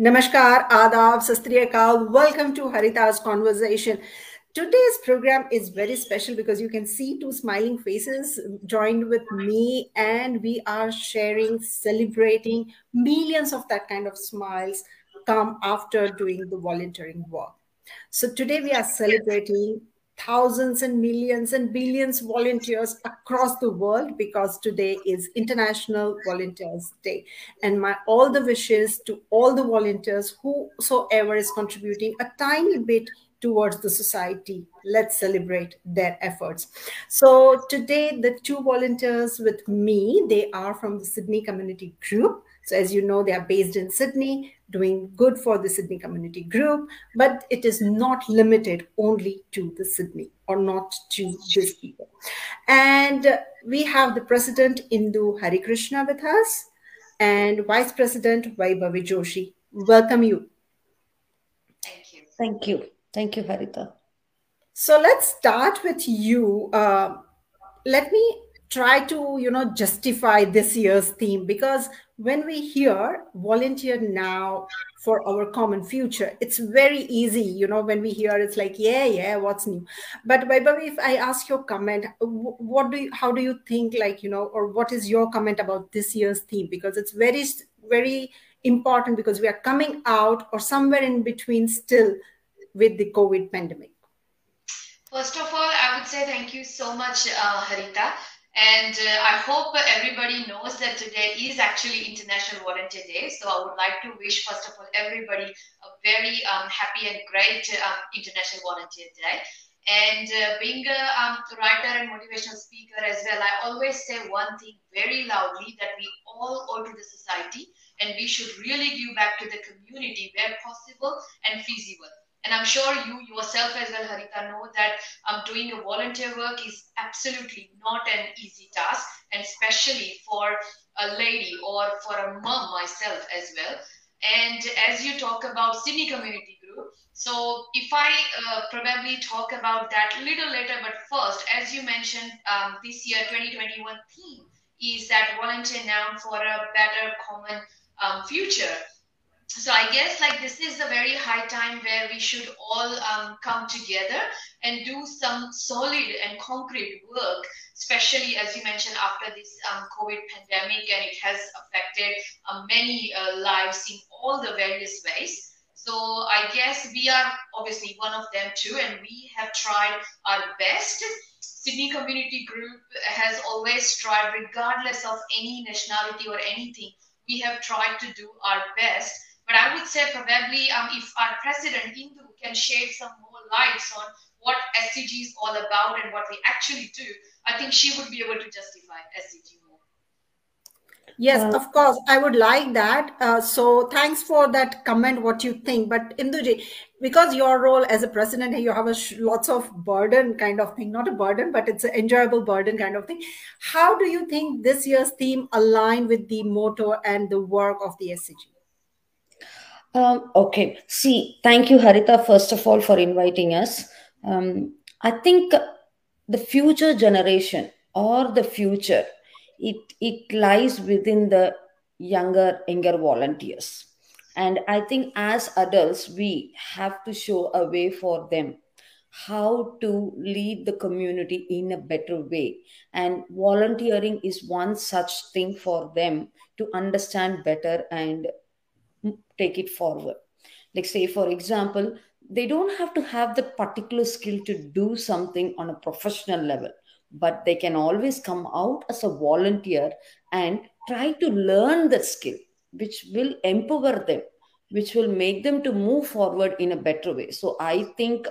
Namaskar, Adab, Sat Sri Akal. Welcome to Harita's conversation. Today's program is very special because you can see two smiling faces joined with me, and we are sharing, celebrating millions of that kind of smiles come after doing the volunteering work. So today we are celebrating thousands and millions and billions volunteers across the world because today is international volunteers day. And my all the wishes to all the volunteers whosoever is contributing a tiny bit towards the society let's celebrate their efforts so today the two volunteers with me they are from the sydney community group so as you know they are based in sydney doing good for the Sydney Community Group, but it is not limited only to the Sydney or not to these people. And we have the President Indu Harikrishna with us and Vice President Vaibhavi Joshi. Welcome you. Thank you. Thank you. Thank you, Harita. So let's start with you. Uh, let me try to you know justify this year's theme because when we hear volunteer now for our common future it's very easy you know when we hear it's like yeah yeah what's new but Vaibhavi, if i ask your comment what do you how do you think like you know or what is your comment about this year's theme because it's very very important because we are coming out or somewhere in between still with the covid pandemic first of all i would say thank you so much uh, harita and uh, I hope everybody knows that today is actually International Volunteer Day. So I would like to wish, first of all, everybody a very um, happy and great um, International Volunteer Day. And uh, being a um, writer and motivational speaker as well, I always say one thing very loudly that we all owe to the society and we should really give back to the community where possible and feasible. And I'm sure you yourself as well, Harita, know that um, doing a volunteer work is absolutely not an easy task, and especially for a lady or for a mom myself as well. And as you talk about Sydney Community Group, so if I uh, probably talk about that a little later, but first, as you mentioned, um, this year 2021 theme is that volunteer now for a better common um, future so i guess like this is a very high time where we should all um, come together and do some solid and concrete work especially as you mentioned after this um, covid pandemic and it has affected uh, many uh, lives in all the various ways. So i guess we are obviously one of them too and we have tried our best. Sydney community group has always tried regardless of any nationality or anything we have tried to do our best but I would say probably um, if our president Indu can shed some more lights on what SCG is all about and what we actually do, I think she would be able to justify SCG more. Yes, uh, of course. I would like that. Uh, so thanks for that comment, what you think. But Induji, because your role as a president, you have a lots of burden kind of thing, not a burden, but it's an enjoyable burden kind of thing. How do you think this year's theme align with the motto and the work of the SCG? Um, okay. See, thank you, Harita, first of all, for inviting us. Um, I think the future generation or the future, it, it lies within the younger, younger volunteers. And I think as adults, we have to show a way for them how to lead the community in a better way. And volunteering is one such thing for them to understand better and take it forward. Like say for example they don't have to have the particular skill to do something on a professional level but they can always come out as a volunteer and try to learn the skill which will empower them which will make them to move forward in a better way. So i think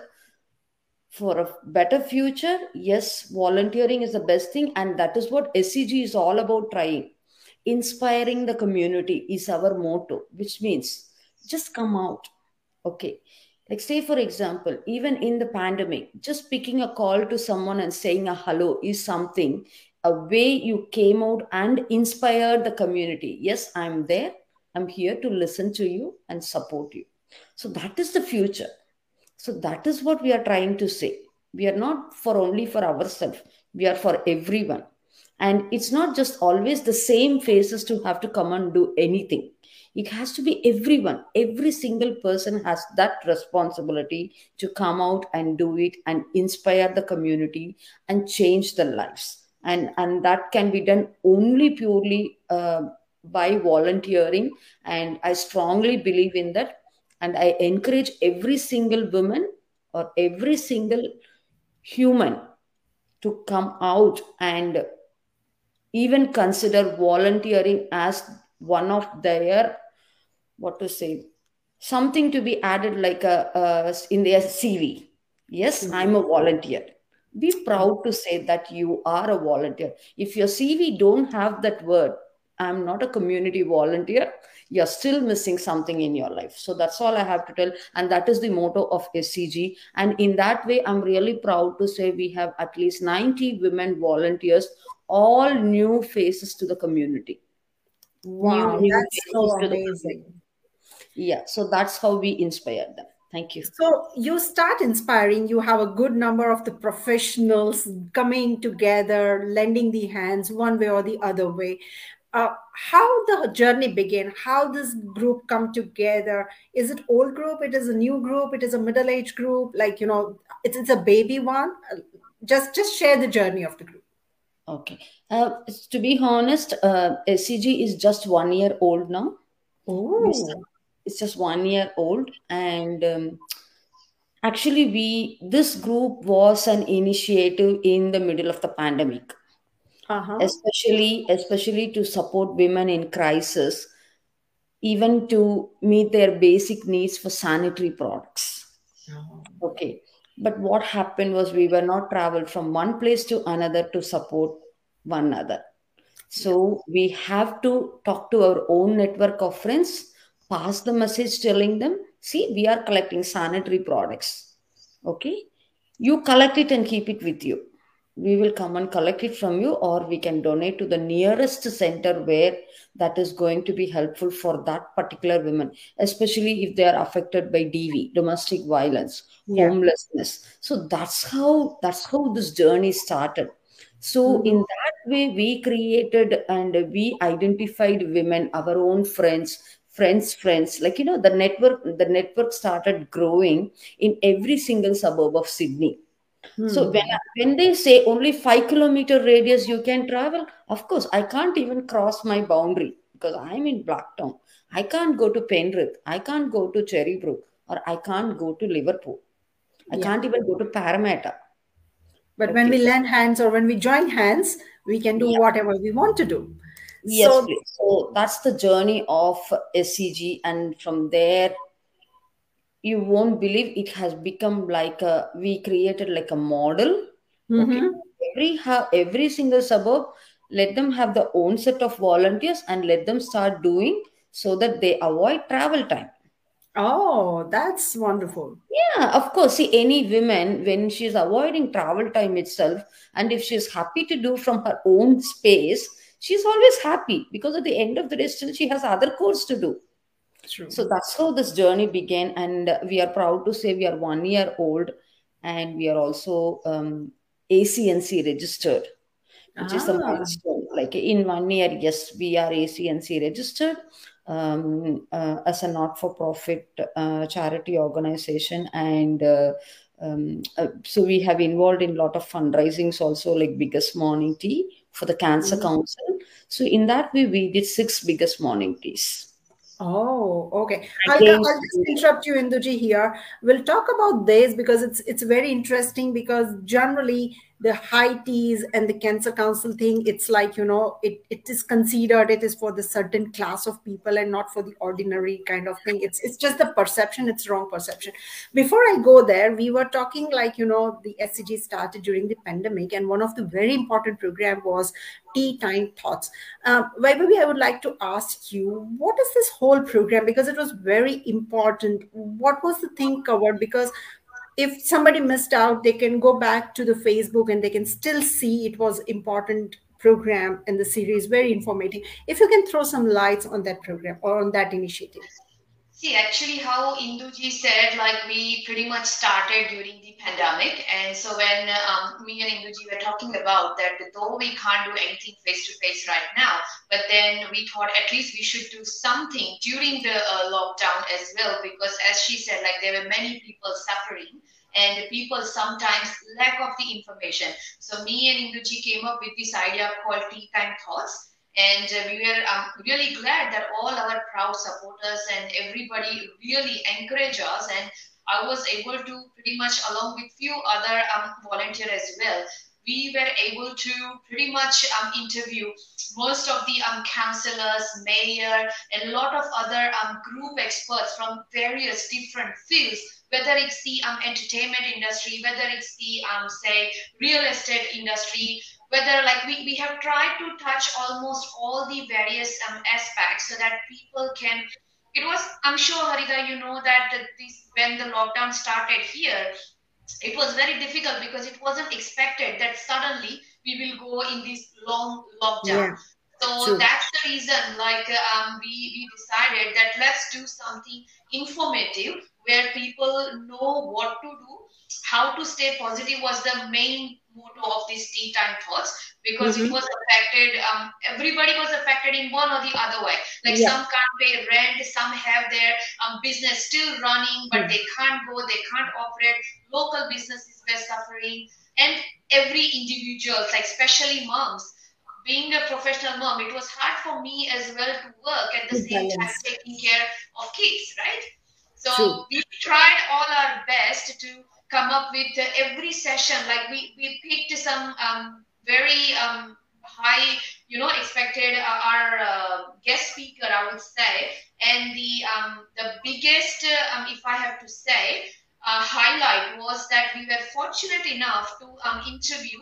for a better future yes volunteering is the best thing and that is what scg is all about trying inspiring the community is our motto which means just come out okay? Like say for example even in the pandemic just picking a call to someone and saying a hello is something a way you came out and inspired the community. Yes i'm there. I'm here to listen to you and support you. So that is the future. So that is what we are trying to say. We are not for only for ourselves. We are for everyone and it's not just always the same faces to have to come and do anything. It has to be everyone. Every single person has that responsibility to come out and do it and inspire the community and change the lives. And and that can be done only purely uh, by volunteering. And i strongly believe in that. And i encourage every single woman or every single human to come out and even consider volunteering as one of their what to say something to be added like a, a in their cv yes mm-hmm. i'm a volunteer. Be proud to say that you are a volunteer. If your cv don't have that word i'm not a community volunteer you're still missing something in your life. So that's all i have to tell and that is the motto of scg and in that way i'm really proud to say we have at least 90 women volunteers all new faces to the community. Wow new, that's so amazing. yeah so that's how we inspire them. Thank you. So you start inspiring you have a good number of the professionals coming together lending the hands one way or the other way. Uh, how the journey began how this group come together? Is it old group? It is a new group? It is a middle age group? Like you know it's, it's a baby one? Just just share the journey of the group okay uh, to be honest uh, scg is just one year old now oh. it's just one year old and um, actually we this group was an initiative in the middle of the pandemic uh-huh. especially especially to support women in crisis even to meet their basic needs for sanitary products oh. okay but what happened was we were not traveled from one place to another to support one another. So we have to talk to our own network of friends pass the message telling them see we are collecting sanitary products. Okay? You collect it and keep it with you we will come and collect it from you or we can donate to the nearest center where that is going to be helpful for that particular woman especially if they are affected by dv domestic violence yeah. homelessness so that's how that's how this journey started so mm-hmm. in that way we created and we identified women our own friends friends friends like you know the network the network started growing in every single suburb of sydney Hmm. So when when they say only five kilometer radius you can travel, of course I can't even cross my boundary because I'm in Blacktown. I can't go to Penrith. I can't go to Cherrybrook, or I can't go to Liverpool. I yeah. can't even go to Parramatta. But okay. when we lend hands or when we join hands, we can do yeah. whatever we want to do. Yes, so, so that's the journey of SCG, and from there you won't believe it has become like a we created like a model mm-hmm. okay every every single suburb let them have their own set of volunteers and let them start doing so that they avoid travel time. Oh that's wonderful. Yeah of course. See any woman when she's avoiding travel time itself and if she's happy to do from her own space she's always happy because at the end of the day still she has other chores to do True. So that's how this journey began, and we are proud to say we are one year old, and we are also um, ACNC registered, which ah. is a milestone. Like in one year, yes, we are ACNC registered um, uh, as a not-for-profit uh, charity organization, and uh, um, uh, so we have involved in a lot of fundraisings also, like biggest morning tea for the Cancer mm-hmm. Council. So in that way, we did six biggest morning teas. Oh, okay. I'll, I'll, just interrupt you, Induji, here. We'll talk about this because it's it's very interesting because generally the high teas and the cancer council thing it's like you know it, it is considered it is for the certain class of people and not for the ordinary kind of thing. It's it's just the perception it's wrong perception. Before i go there we were talking like you know the scg started during the pandemic and one of the very important program was tea time thoughts. Um, Vaibhavi, i would like to ask you what is this whole program? Because it was very important. What was the thing covered? Because if somebody missed out they can go back to the facebook and they can still see it was important program and the series very informative. If you can throw some lights on that program or on that initiative See, actually, how Induji said, like we pretty much started during the pandemic, and so when um, me and Induji were talking about that, though we can't do anything face to face right now, but then we thought at least we should do something during the uh, lockdown as well, because as she said, like there were many people suffering, and people sometimes lack of the information. So me and Induji came up with this idea called Tea Time Thoughts and uh, we were um, really glad that all our proud supporters and everybody really encouraged us. And i was able to pretty much along with few other um, volunteer as well we were able to pretty much um, interview most of the um, councillors, mayor, and a lot of other um, group experts from various different fields, whether it's the um, entertainment industry, whether it's the, um, say, real estate industry, whether like we, we have tried to touch almost all the various um, aspects so that people can it was i'm sure harita you know that this when the lockdown started here it was very difficult because it wasn't expected that suddenly we will go in this long lockdown yeah, so true. that's the reason like um, we, we decided that let's do something informative where people know what to do how to stay positive was the main motto of these tea time thoughts because mm-hmm. it was affected um, everybody was affected in one or the other way like yeah. some can't pay rent some have their um, business still running but mm-hmm. they can't go they can't operate local businesses were suffering and every individual like especially moms being a professional mom it was hard for me as well to work at the same time taking care of kids right so True. we tried all our best to come up with every session. Like we, we picked some um, very um, high, you know, expected uh, our uh, guest speaker, I would say. And the um, the biggest, uh, if I have to say, uh, highlight was that we were fortunate enough to um, interview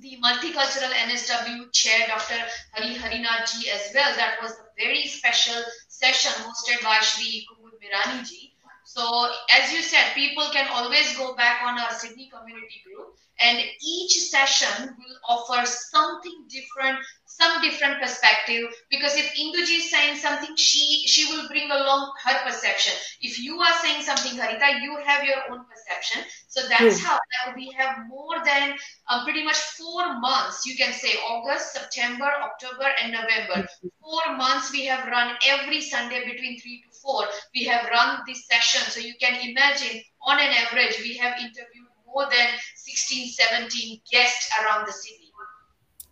the multicultural NSW chair, Dr. Hari Harinath ji, as well. That was a very special session hosted by Shri Kumud Mirani ji. So as you said, people can always go back on our Sydney community group and each session will offer something different, some different perspective. Because if Induji is saying something, she she will bring along her perception. If you are saying something, Harita, you have your own perception. So that's mm. how we have more than um, pretty much four months. You can say August, September, October, and November. Four months we have run every Sunday between three to four we have run this session. So you can imagine on an average, we have interviewed more than 16, 17 guests around the city.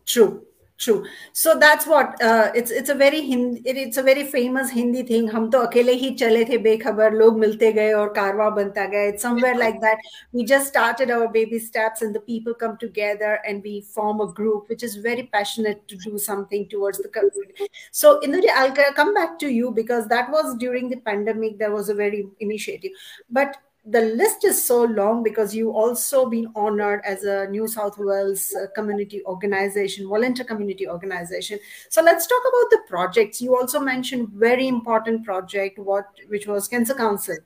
True true. So that's what uh, it's it's a very Hindi, it's a very famous hindi thing. hum to akele hi chale the bekhabar log milte gaye aur karwa banta gaya it's somewhere like that. We just started our baby steps and the people come together and we form a group which is very passionate to do something towards the community so Induji, i'll come back to you because that was during the pandemic. There was a very initiative. But the list is so long because you also been honored as a New South Wales uh, community organization, volunteer community organization. So let's talk about the projects. You also mentioned very important project, what which was Cancer Council.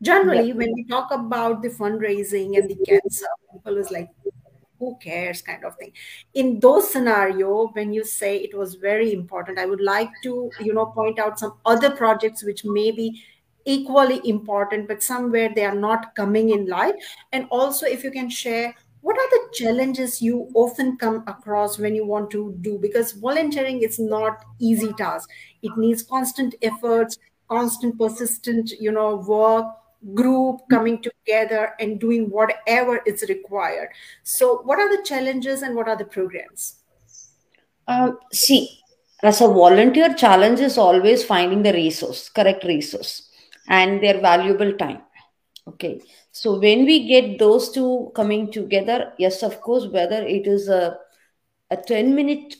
Generally, yeah. when we talk about the fundraising and the cancer, people is like, who cares kind of thing in those scenario when you say it was very important i would like to you know point out some other projects which maybe equally important, but somewhere they are not coming in light. And also, if you can share what are the challenges you often come across when you want to do? Because volunteering is not easy task. It needs constant efforts constant persistent you know work group coming together and doing whatever is required. So what are the challenges and what are the programs? Um, see as a volunteer challenge is always finding the resource correct resource and their valuable time. Okay. So when we get those two coming together yes of course whether it is a, a 10 minute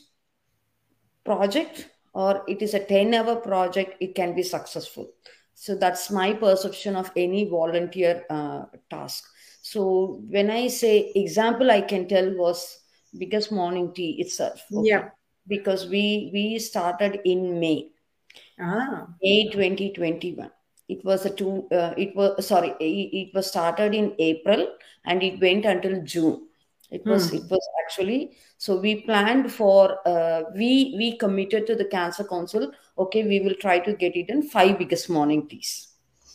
project or it is a 10 hour project it can be successful. So that's my perception of any volunteer uh, task. So when i say example i can tell was biggest morning tea itself. Okay? yeah. Because we we started in may. Ah. may 2021 it was a two uh, it was sorry it, it was started in april and it went until june it was Hmm. it was actually so we planned for uh, we we committed to the cancer council okay we will try to get it in five biggest morning teas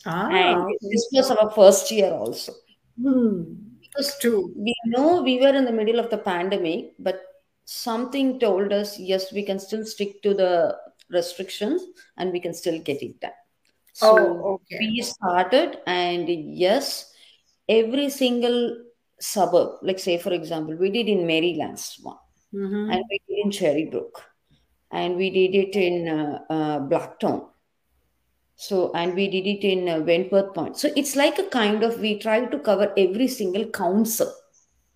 Ah, and this was our first year also Hmm. because True. we know we were in the middle of the pandemic but something told us yes we can still stick to the restrictions and we can still get it done so Oh, okay. we started and yes every single suburb like say for example we did in merrylands one Mhm. and we did in cherrybrook and we did it in uh, uh, blacktown so and we did it in uh, wentworth point so it's like a kind of we try to cover every single council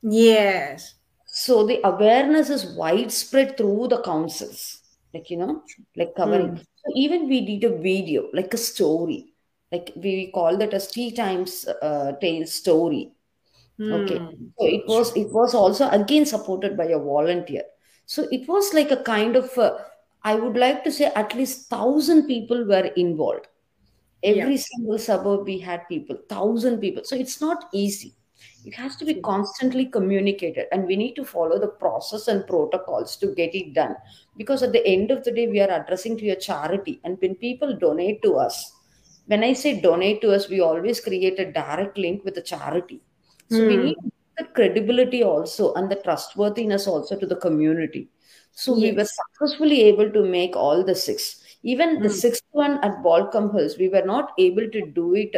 Yes. so the awareness is widespread through the councils like you know like covering Hmm. So even we did a video like a story. Like we call that as tea times uh, tale story. Okay. Hmm. so it was it was also again supported by a volunteer. So it was like a kind of uh, i would like to say at least 1000 people were involved. Every single suburb we had people 1000 people. So it's not easy it has to be constantly communicated and we need to follow the process and protocols to get it done. Because at the end of the day we are addressing to a charity and when people donate to us when i say donate to us we always create a direct link with the charity. So we Hmm. need the credibility also and the trustworthiness also to the community. So we were successfully able to make all the six. Even the Hmm. sixth one at Baulkham Hills, we were not able to do it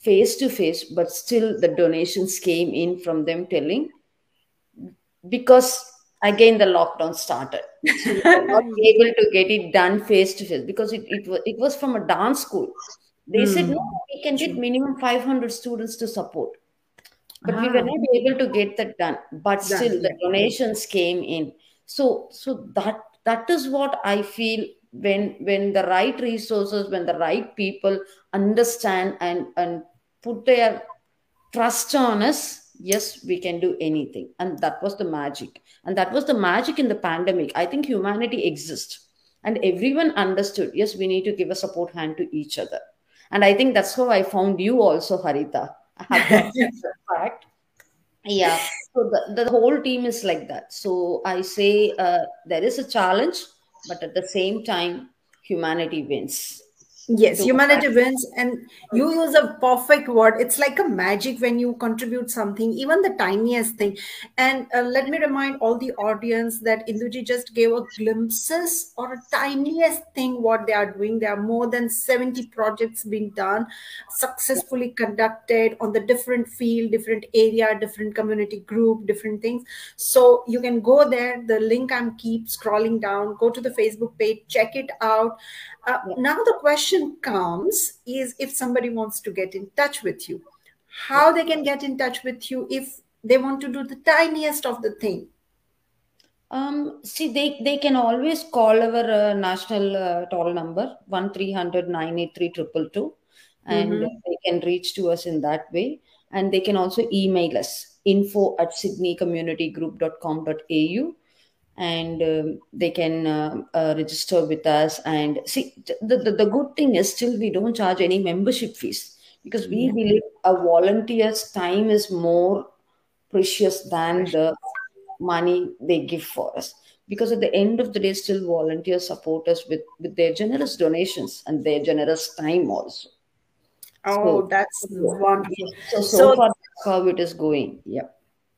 face to face, but still the donations came in from them telling because again the lockdown started. So not able to get it done face to face because it, it, was, it was from a dance school. They said, Hmm. no, we can get minimum 500 students to support. But we Ah, were not able to get that done. But still the donations came in. So so that that is what I feel when when the right resources, when the right people understand and and put their trust on us, yes, we can do anything. And that was the magic. And that was the magic in the pandemic. I think humanity exists. And everyone understood, yes, we need to give a support hand to each other. And I think that's how I found you also, Harita. I have fact. Yeah. So the, the whole team is like that. So I say uh, there is a challenge, but at the same time, humanity wins. Yes, humanity wins, and you use a perfect word. It's like a magic when you contribute something, even the tiniest thing. And uh, let me remind all the audience that Induji just gave a glimpses or a tiniest thing what they are doing. There are more than 70 projects being done, successfully conducted on the different field, different area, different community group, different things. So you can go there. The link I'm keep scrolling down. Go to the Facebook page, check it out. Uh, now the question comes is if somebody wants to get in touch with you how they can get in touch with you if they want to do the tiniest of the thing Um, see, they, they can always call our uh, national uh, toll number, 1300 983 222, and Mhm. they can reach to us in that way. And they can also email us, info at sydneycommunitygroup.com.au, and um, they can uh, uh, register with us. And see, the, the, the good thing is still we don't charge any membership fees because we Yeah. believe a volunteer's time is more precious than the money they give for us. Because at the end of the day still volunteers support us with with their generous donations and their generous time also. Oh so that's wonderful. So so So- far how it is going. Yeah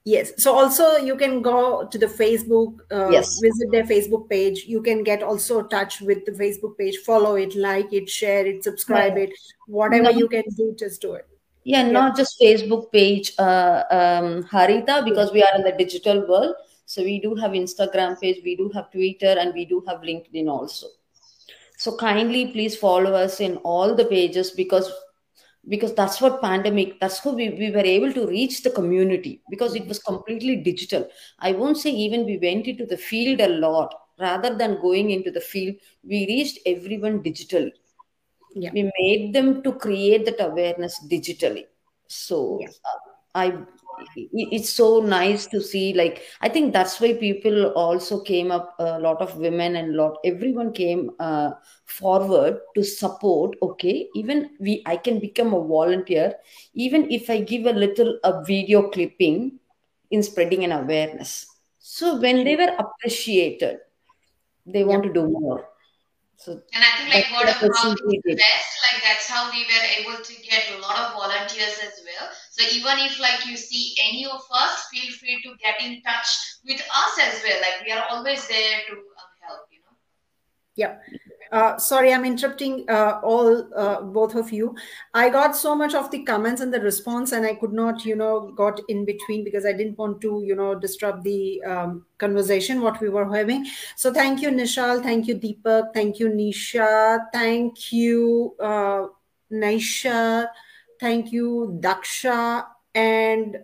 yes. So also you can go to the facebook uh, Yes. visit their facebook page. You can get also touch with the facebook page. Follow it like it share it subscribe Yeah. it. Whatever No. you can do just do it. Yeah. not just facebook page uh, um, harita because we are in the digital world. So we do have instagram page we do have twitter and we do have linkedin also. So kindly please follow us in all the pages because because that's what pandemic that's how we, we were able to reach the community because it was completely digital i won't say even we went into the field a lot rather than going into the field we reached everyone digitally Yeah. we made them to create that awareness digitally so Yeah. uh, i it's so nice to see like i think that's why people also came up a lot of women and lot everyone came uh, forward to support okay even we i can become a volunteer even if i give a little a video clipping in spreading an awareness. So when they were appreciated, they want to do more. So and I think like word of mouth is best. Like that's how we were able to get a lot of volunteers as well. So even if like you see any of us, feel free to get in touch with us as well. Like we are always there to um, help. You know. Yeah. Uh, sorry, I'm interrupting uh, all uh, both of you. I got so much of the comments and the response, and I could not, you know, got in between because I didn't want to, you know, disrupt the um, conversation what we were having. So thank you, Nishal. Thank you, Deepak. Thank you, Nisha. Thank you, uh, Naisha. Thank you, Daksha, and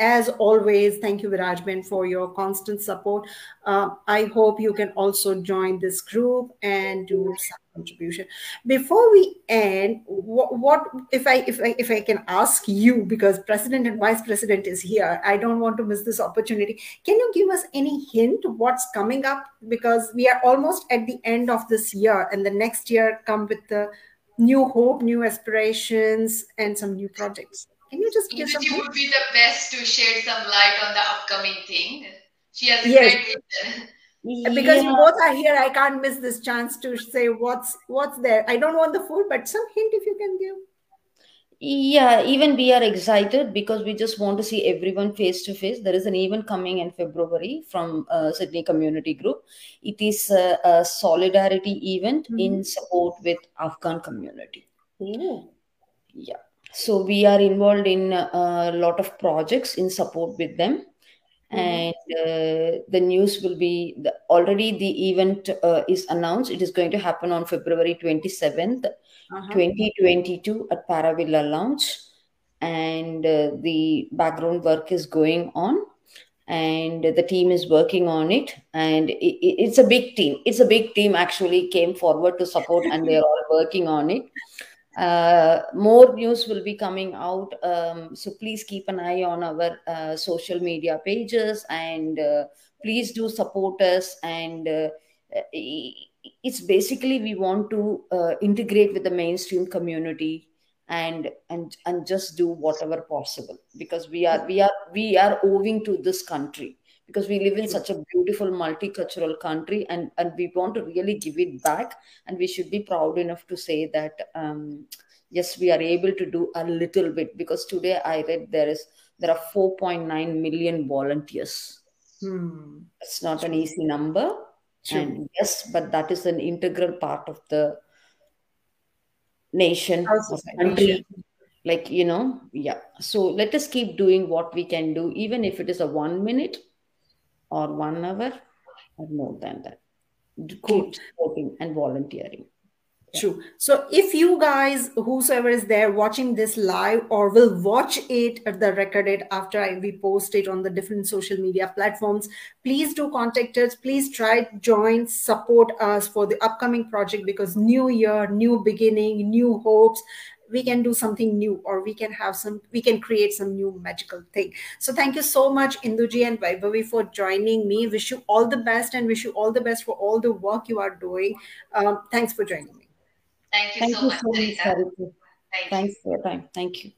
as always, thank you, Virajman, for your constant support. Uh, I hope you can also join this group and do some contribution. Before we end, what, what if I if I if I can ask you because President and Vice President is here, I don't want to miss this opportunity. Can you give us any hint what's coming up? Because we are almost at the end of this year, and the next year come with the new hope, new aspirations, and some new projects. Can you just give some? She would be the best to shed some light on the upcoming thing. She has a yes. great uh, because yeah. you both are here i can't miss this chance to say what's what's there i don't want the food but some hint if you can give yeah even we are excited because we just want to see everyone face to face. There is an event coming in february from uh, sydney community group. It is a, a solidarity event mm-hmm. in support with afghan community. Ooh. yeah. So we are involved in a lot of projects in support with them. Mm-hmm. and uh, the news will be the, already the event uh, is announced. It is going to happen on february 27th uh-huh. 2022 at paravilla lounge. And uh, the background work is going on. And the team is working on it. And it, it's a big team. It's a big team actually came forward to support and they're all working on it. Uh, more news will be coming out. Um, so please keep an eye on our uh, social media pages. And uh, please do support us. And uh, it's basically we want to uh, integrate with the mainstream community and and and just do whatever possible because we are we are we are owing to this country because we live in such a beautiful multicultural country and and we want to really give it back and we should be proud enough to say that um, yes we are able to do a little bit because today i read there is there are 4.9 million volunteers hmm. it's not an easy number And yes but that is an integral part of the nation of country like you know yeah so let us keep doing what we can do even if it is a one minute or one hour or more than that. Keep supporting and volunteering. True. So if you guys, whosoever is there watching this live or will watch it at the recorded after I, we post it on the different social media platforms, please do contact us. Please try join, support us for the upcoming project because new year, new beginning, new hopes, we can do something new or we can have some we can create some new magical thing. So thank you so much induji and vaibhavi for joining me. Wish you all the best and wish you all the best for all the work you are doing. Um, thanks for joining me thank you thank so you much, so much Thank Thanks for your time. Thank you